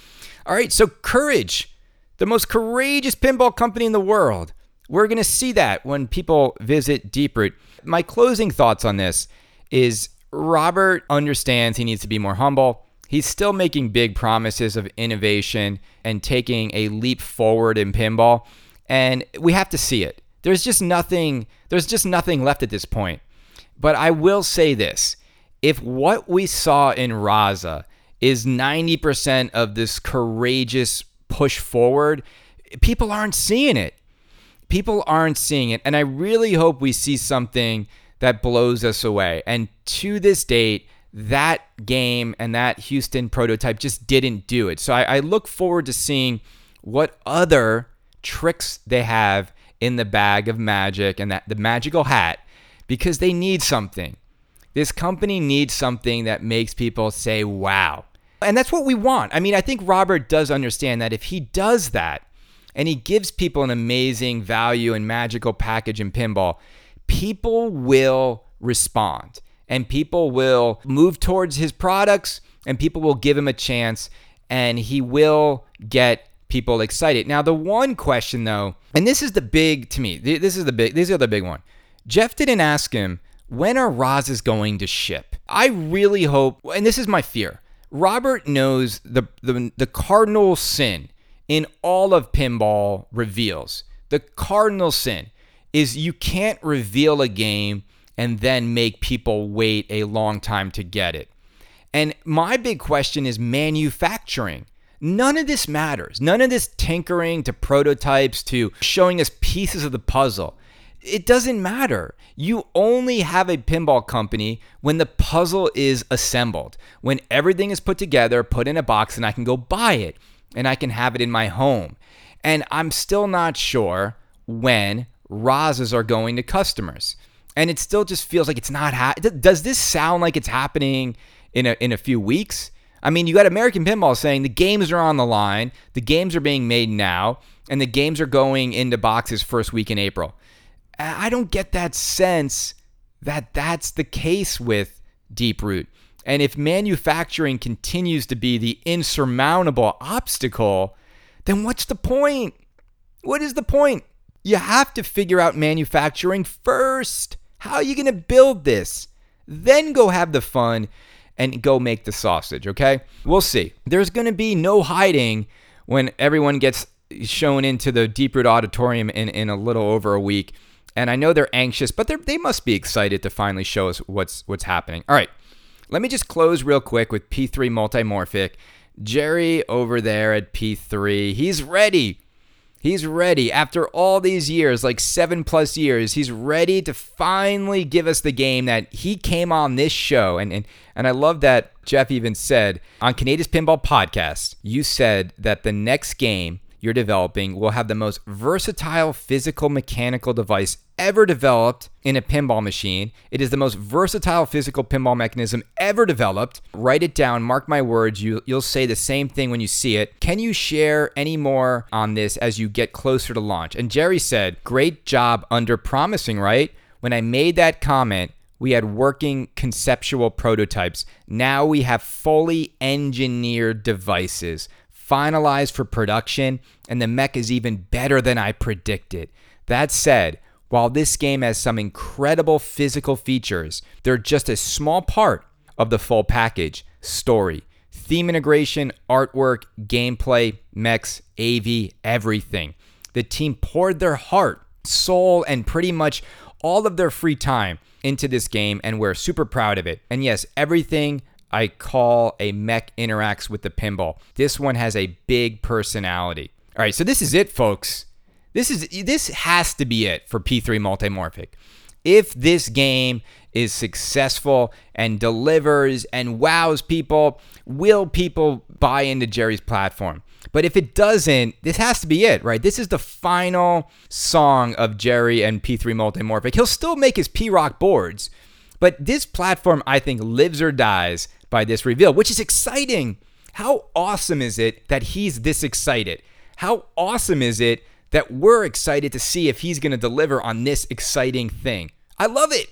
S1: All right, so Courage, the most courageous pinball company in the world. We're going to see that when people visit Deeproot. My closing thoughts on this is Robert understands he needs to be more humble. He's still making big promises of innovation and taking a leap forward in pinball, and we have to see it. There's just nothing there's just nothing left at this point. But I will say this if what we saw in Raza is 90% of this courageous push forward, people aren't seeing it. People aren't seeing it. And I really hope we see something that blows us away. And to this date, that game and that Houston prototype just didn't do it. So I, I look forward to seeing what other tricks they have in the bag of magic and that the magical hat because they need something. This company needs something that makes people say, wow. And that's what we want. I mean, I think Robert does understand that if he does that and he gives people an amazing value and magical package in pinball, people will respond and people will move towards his products and people will give him a chance and he will get people excited. Now, the one question though, and this is the big to me, this is the big, this is the big one. Jeff didn't ask him, when are Razas going to ship? I really hope, and this is my fear, Robert knows the, the, the cardinal sin in all of pinball reveals. The cardinal sin is you can't reveal a game and then make people wait a long time to get it. And my big question is manufacturing. None of this matters. None of this tinkering to prototypes to showing us pieces of the puzzle it doesn't matter. You only have a pinball company when the puzzle is assembled, when everything is put together, put in a box, and I can go buy it and I can have it in my home. And I'm still not sure when Razas are going to customers. And it still just feels like it's not. Ha- Does this sound like it's happening in a, in a few weeks? I mean, you got American Pinball saying the games are on the line, the games are being made now, and the games are going into boxes first week in April. I don't get that sense that that's the case with Deeproot. And if manufacturing continues to be the insurmountable obstacle, then what's the point? What is the point? You have to figure out manufacturing first. How are you going to build this? Then go have the fun and go make the sausage, okay? We'll see. There's going to be no hiding when everyone gets shown into the Deeproot Auditorium in, in a little over a week. And I know they're anxious, but they're, they must be excited to finally show us what's what's happening. All right, let me just close real quick with P3 Multimorphic. Jerry over there at P3, he's ready. He's ready after all these years, like seven plus years. He's ready to finally give us the game that he came on this show. And, and, and I love that Jeff even said on Kaneda's Pinball Podcast, you said that the next game you're developing will have the most versatile physical mechanical device ever developed in a pinball machine. It is the most versatile physical pinball mechanism ever developed. Write it down, mark my words. You, you'll say the same thing when you see it. Can you share any more on this as you get closer to launch? And Jerry said, Great job under promising, right? When I made that comment, we had working conceptual prototypes. Now we have fully engineered devices finalized for production, and the mech is even better than I predicted. That said, while this game has some incredible physical features, they're just a small part of the full package story, theme integration, artwork, gameplay, mechs, AV, everything. The team poured their heart, soul, and pretty much all of their free time into this game, and we're super proud of it. And yes, everything I call a mech interacts with the pinball. This one has a big personality. All right, so this is it, folks. This is this has to be it for P3 Multimorphic. If this game is successful and delivers and wows people, will people buy into Jerry's platform? But if it doesn't, this has to be it, right? This is the final song of Jerry and P3 Multimorphic. He'll still make his P-ROC boards, but this platform, I think, lives or dies by this reveal, which is exciting. How awesome is it that he's this excited? How awesome is it that we're excited to see if he's going to deliver on this exciting thing? I love it.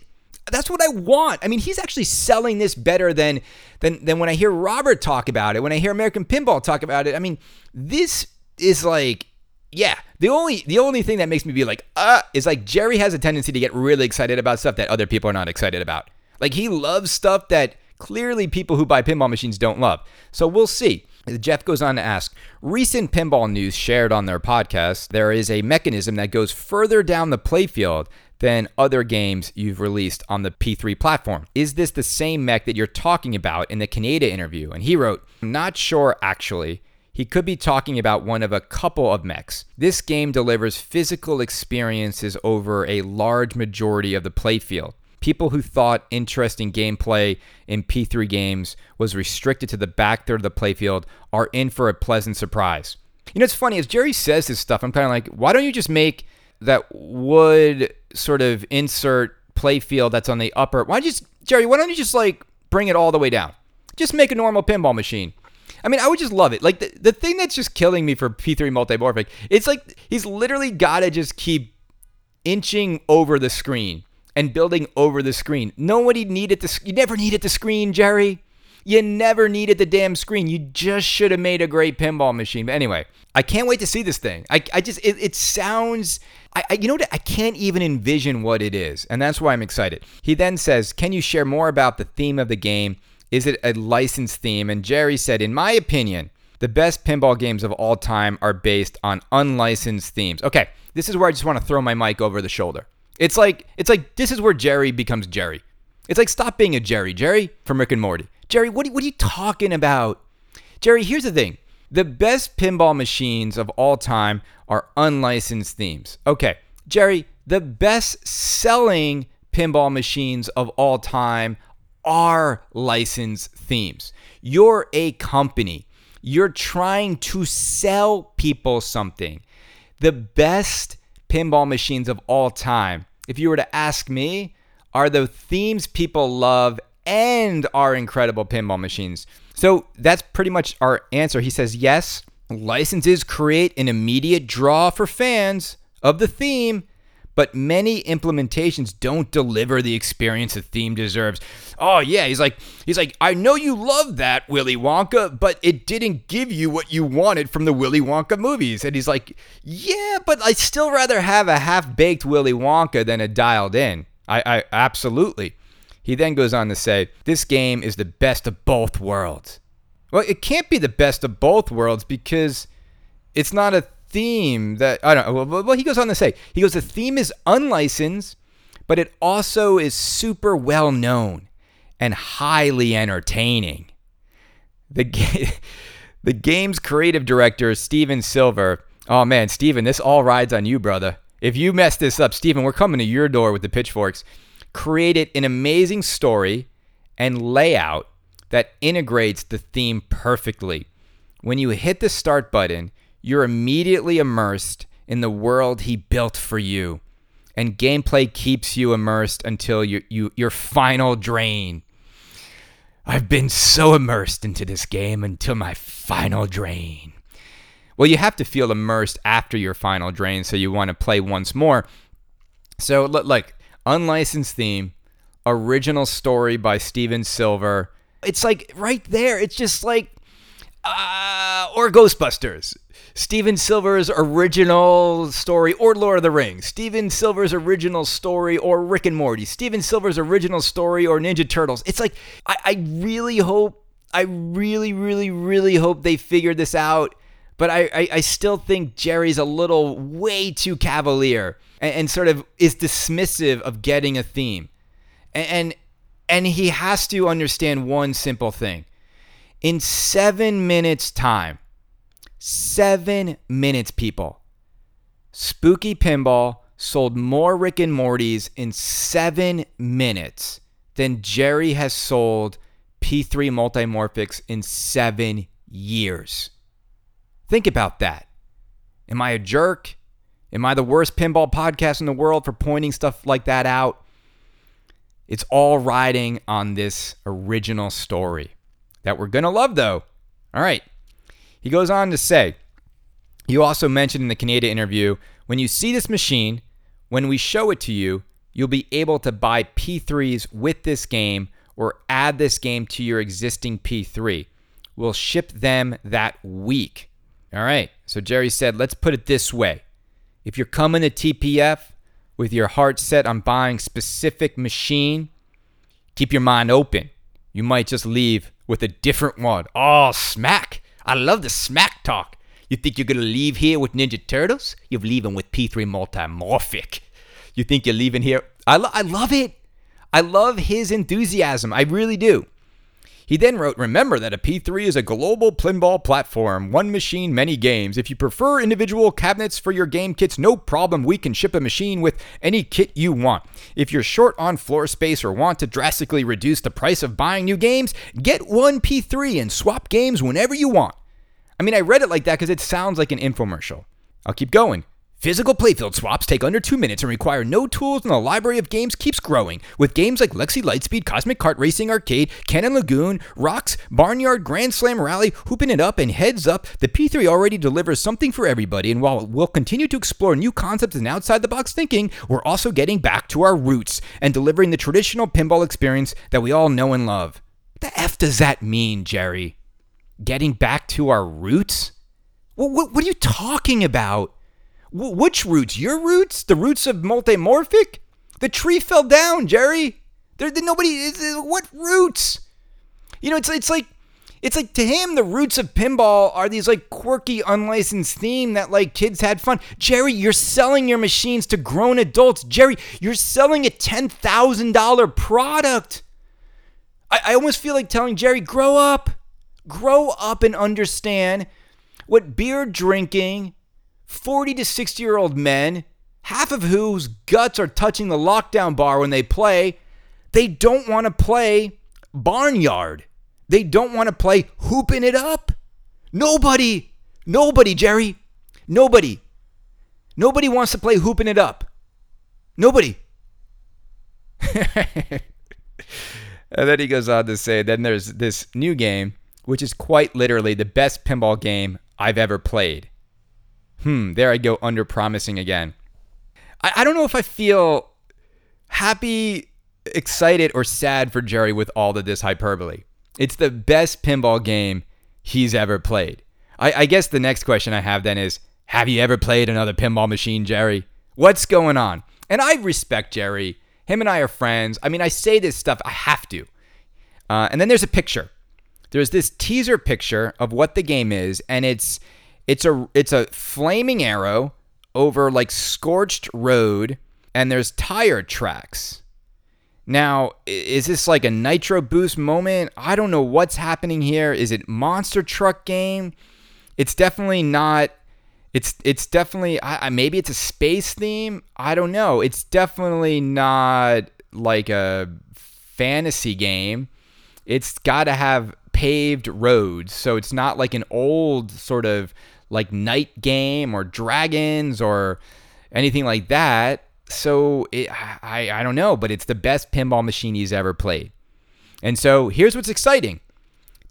S1: That's what I want. I mean, he's actually selling this better than than than when I hear Robert talk about it, when I hear American Pinball talk about it. I mean, this is like yeah, the only the only thing that makes me be like, uh, is like Jerry has a tendency to get really excited about stuff that other people are not excited about. Like he loves stuff that clearly people who buy pinball machines don't love. So we'll see. Jeff goes on to ask Recent pinball news shared on their podcast, there is a mechanism that goes further down the playfield than other games you've released on the P3 platform. Is this the same mech that you're talking about in the Kaneda interview? And he wrote, I'm not sure actually. He could be talking about one of a couple of mechs. This game delivers physical experiences over a large majority of the playfield people who thought interesting gameplay in P3 games was restricted to the back third of the playfield are in for a pleasant surprise. You know, it's funny, as Jerry says this stuff, I'm kind of like, why don't you just make that wood sort of insert playfield that's on the upper? Why just, Jerry, why don't you just like bring it all the way down? Just make a normal pinball machine. I mean, I would just love it. Like the, the thing that's just killing me for P3 multimorphic, it's like he's literally got to just keep inching over the screen and building over the screen. Nobody needed the you never needed the screen, Jerry. You never needed the damn screen. You just should have made a great pinball machine. But anyway, I can't wait to see this thing. I, I just it, it sounds I, I you know what I can't even envision what it is, and that's why I'm excited. He then says, "Can you share more about the theme of the game? Is it a licensed theme?" And Jerry said, "In my opinion, the best pinball games of all time are based on unlicensed themes." Okay, this is where I just want to throw my mic over the shoulder. It's like it's like this is where Jerry becomes Jerry. It's like stop being a Jerry. Jerry from Rick and Morty. Jerry, what are, what are you talking about? Jerry, here's the thing. The best pinball machines of all time are unlicensed themes. Okay, Jerry, the best selling pinball machines of all time are licensed themes. You're a company. You're trying to sell people something. The best pinball machines of all time if you were to ask me, are the themes people love and are incredible pinball machines. So that's pretty much our answer. He says, yes, licenses create an immediate draw for fans of the theme, but many implementations don't deliver the experience the theme deserves. Oh yeah, he's like he's like I know you love that Willy Wonka, but it didn't give you what you wanted from the Willy Wonka movies. And he's like, "Yeah, but I'd still rather have a half-baked Willy Wonka than a dialed in." I, I absolutely. He then goes on to say, This game is the best of both worlds. Well, it can't be the best of both worlds because it's not a theme that I don't know. Well, he goes on to say, he goes, the theme is unlicensed, but it also is super well known and highly entertaining. The ga- (laughs) the game's creative director, Steven Silver. Oh man, Steven, this all rides on you, brother. If you mess this up, Steven, we're coming to your door with the pitchforks. Created an amazing story and layout that integrates the theme perfectly. When you hit the start button, you're immediately immersed in the world he built for you. And gameplay keeps you immersed until you, you, your final drain. I've been so immersed into this game until my final drain. Well, you have to feel immersed after your final drain, so you want to play once more. So, like, unlicensed theme, original story by Steven Silver. It's like right there. It's just like, uh, or Ghostbusters. Steven Silver's original story or Lord of the Rings, Steven Silver's original story or Rick and Morty, Steven Silver's original story or Ninja Turtles. It's like, I, I really hope, I really, really, really hope they figured this out. But I, I, I still think Jerry's a little way too cavalier and, and sort of is dismissive of getting a theme. And, and and he has to understand one simple thing. In seven minutes' time, Seven minutes, people. Spooky Pinball sold more Rick and Mortys in seven minutes than Jerry has sold P3 Multimorphics in seven years. Think about that. Am I a jerk? Am I the worst pinball podcast in the world for pointing stuff like that out? It's all riding on this original story that we're going to love, though. All right. He goes on to say, you also mentioned in the Kaneda interview, when you see this machine, when we show it to you, you'll be able to buy P3s with this game or add this game to your existing P3. We'll ship them that week. All right. So Jerry said, let's put it this way. If you're coming to TPF with your heart set on buying specific machine, keep your mind open. You might just leave with a different one. Oh, smack. I love the smack talk. You think you're gonna leave here with Ninja Turtles? You're leaving with P3 Multimorphic. You think you're leaving here? I, lo- I love it. I love his enthusiasm. I really do. He then wrote, Remember that a P3 is a global pinball platform, one machine, many games. If you prefer individual cabinets for your game kits, no problem. We can ship a machine with any kit you want. If you're short on floor space or want to drastically reduce the price of buying new games, get one P3 and swap games whenever you want. I mean, I read it like that because it sounds like an infomercial. I'll keep going. Physical playfield swaps take under two minutes and require no tools, and the library of games keeps growing. With games like Lexy Lightspeed, Cosmic Cart Racing Arcade, Cannon Lagoon, Rocks, Barnyard, Grand Slam Rally, Hooping It Up, and Heads Up, the P3 already delivers something for everybody. And while we'll continue to explore new concepts and outside the box thinking, we're also getting back to our roots and delivering the traditional pinball experience that we all know and love. What the F does that mean, Jerry? Getting back to our roots? What, what, what are you talking about? W- which roots? Your roots? The roots of multimorphic? The tree fell down, Jerry. There, there nobody. What roots? You know, it's it's like it's like to him the roots of pinball are these like quirky unlicensed theme that like kids had fun. Jerry, you're selling your machines to grown adults. Jerry, you're selling a ten thousand dollar product. I, I almost feel like telling Jerry, grow up, grow up and understand what beer drinking 40 to 60 year old men, half of whose guts are touching the lockdown bar when they play, they don't want to play barnyard. They don't want to play hooping it up. Nobody, nobody, Jerry, nobody, nobody wants to play hooping it up. Nobody. (laughs) and then he goes on to say, then there's this new game, which is quite literally the best pinball game I've ever played. Hmm, there I go under promising again. I, I don't know if I feel happy, excited, or sad for Jerry with all of this hyperbole. It's the best pinball game he's ever played. I, I guess the next question I have then is Have you ever played another pinball machine, Jerry? What's going on? And I respect Jerry. Him and I are friends. I mean, I say this stuff, I have to. Uh, and then there's a picture. There's this teaser picture of what the game is, and it's it's a it's a flaming arrow over like scorched road, and there's tire tracks. Now, is this like a Nitro Boost moment? I don't know what's happening here. Is it Monster Truck game? It's definitely not. It's it's definitely I, maybe it's a space theme. I don't know. It's definitely not like a fantasy game. It's got to have paved roads, so it's not like an old sort of like night game or dragons or anything like that. So it, I I don't know, but it's the best pinball machine he's ever played. And so here's what's exciting: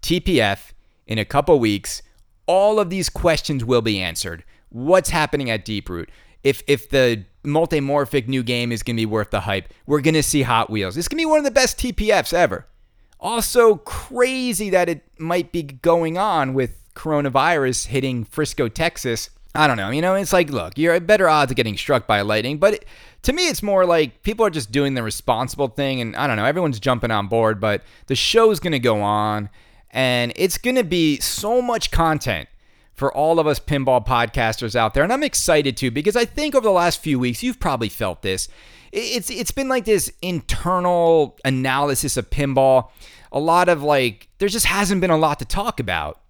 S1: TPF in a couple weeks, all of these questions will be answered. What's happening at Deeproot? If if the multimorphic new game is going to be worth the hype, we're going to see Hot Wheels. It's going to be one of the best TPFs ever. Also, crazy that it might be going on with coronavirus hitting Frisco, Texas. I don't know. You know, it's like, look, you're at better odds of getting struck by lightning, but it, to me, it's more like people are just doing the responsible thing, and I don't know, everyone's jumping on board, but the show's going to go on, and it's going to be so much content for all of us pinball podcasters out there, and I'm excited too because I think over the last few weeks, you've probably felt this. It's it's been like this internal analysis of pinball. A lot of like, there just hasn't been a lot to talk about.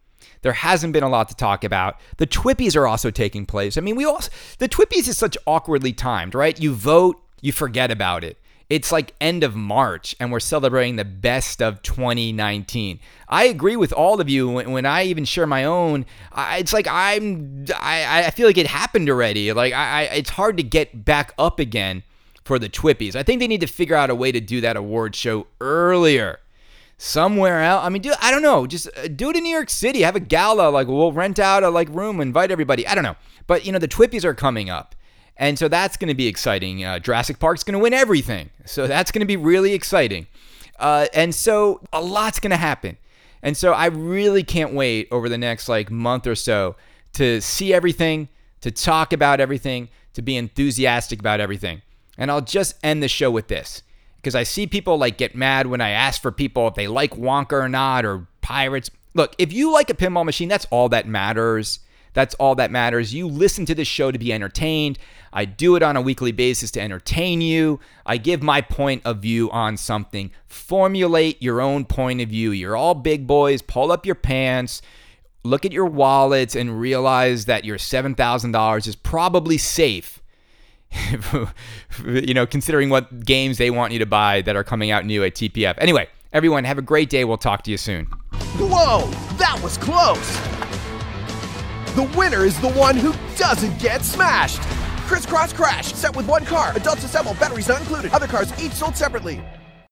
S1: There hasn't been a lot to talk about. The Twippies are also taking place. I mean, we also the Twippies is such awkwardly timed, right? You vote, you forget about it. It's like end of March, and we're celebrating the best of 2019. I agree with all of you. When, when I even share my own, I, it's like I'm, I, I feel like it happened already. Like I, I, it's hard to get back up again for the Twippies. I think they need to figure out a way to do that award show earlier somewhere else. I mean, do I don't know. Just uh, do it in New York City. Have a gala. Like we'll rent out a like room, invite everybody. I don't know. But you know, the Twippies are coming up. And so that's going to be exciting. Uh, Jurassic Park's going to win everything. So that's going to be really exciting. Uh, and so a lot's going to happen. And so I really can't wait over the next like month or so to see everything, to talk about everything, to be enthusiastic about everything. And I'll just end the show with this because I see people like get mad when I ask for people if they like Wonka or not or Pirates. Look, if you like a pinball machine, that's all that matters. That's all that matters. You listen to this show to be entertained. I do it on a weekly basis to entertain you. I give my point of view on something. Formulate your own point of view. You're all big boys. Pull up your pants. Look at your wallets and realize that your $7,000 is probably safe (laughs) you know, considering what games they want you to buy that are coming out new at TPF. Anyway, everyone, have a great day. We'll talk to you soon.
S2: Whoa, that was close! The winner is the one who doesn't get smashed! Crisscross Crash, set with one car, adults assemble, batteries not included, other cars each sold separately.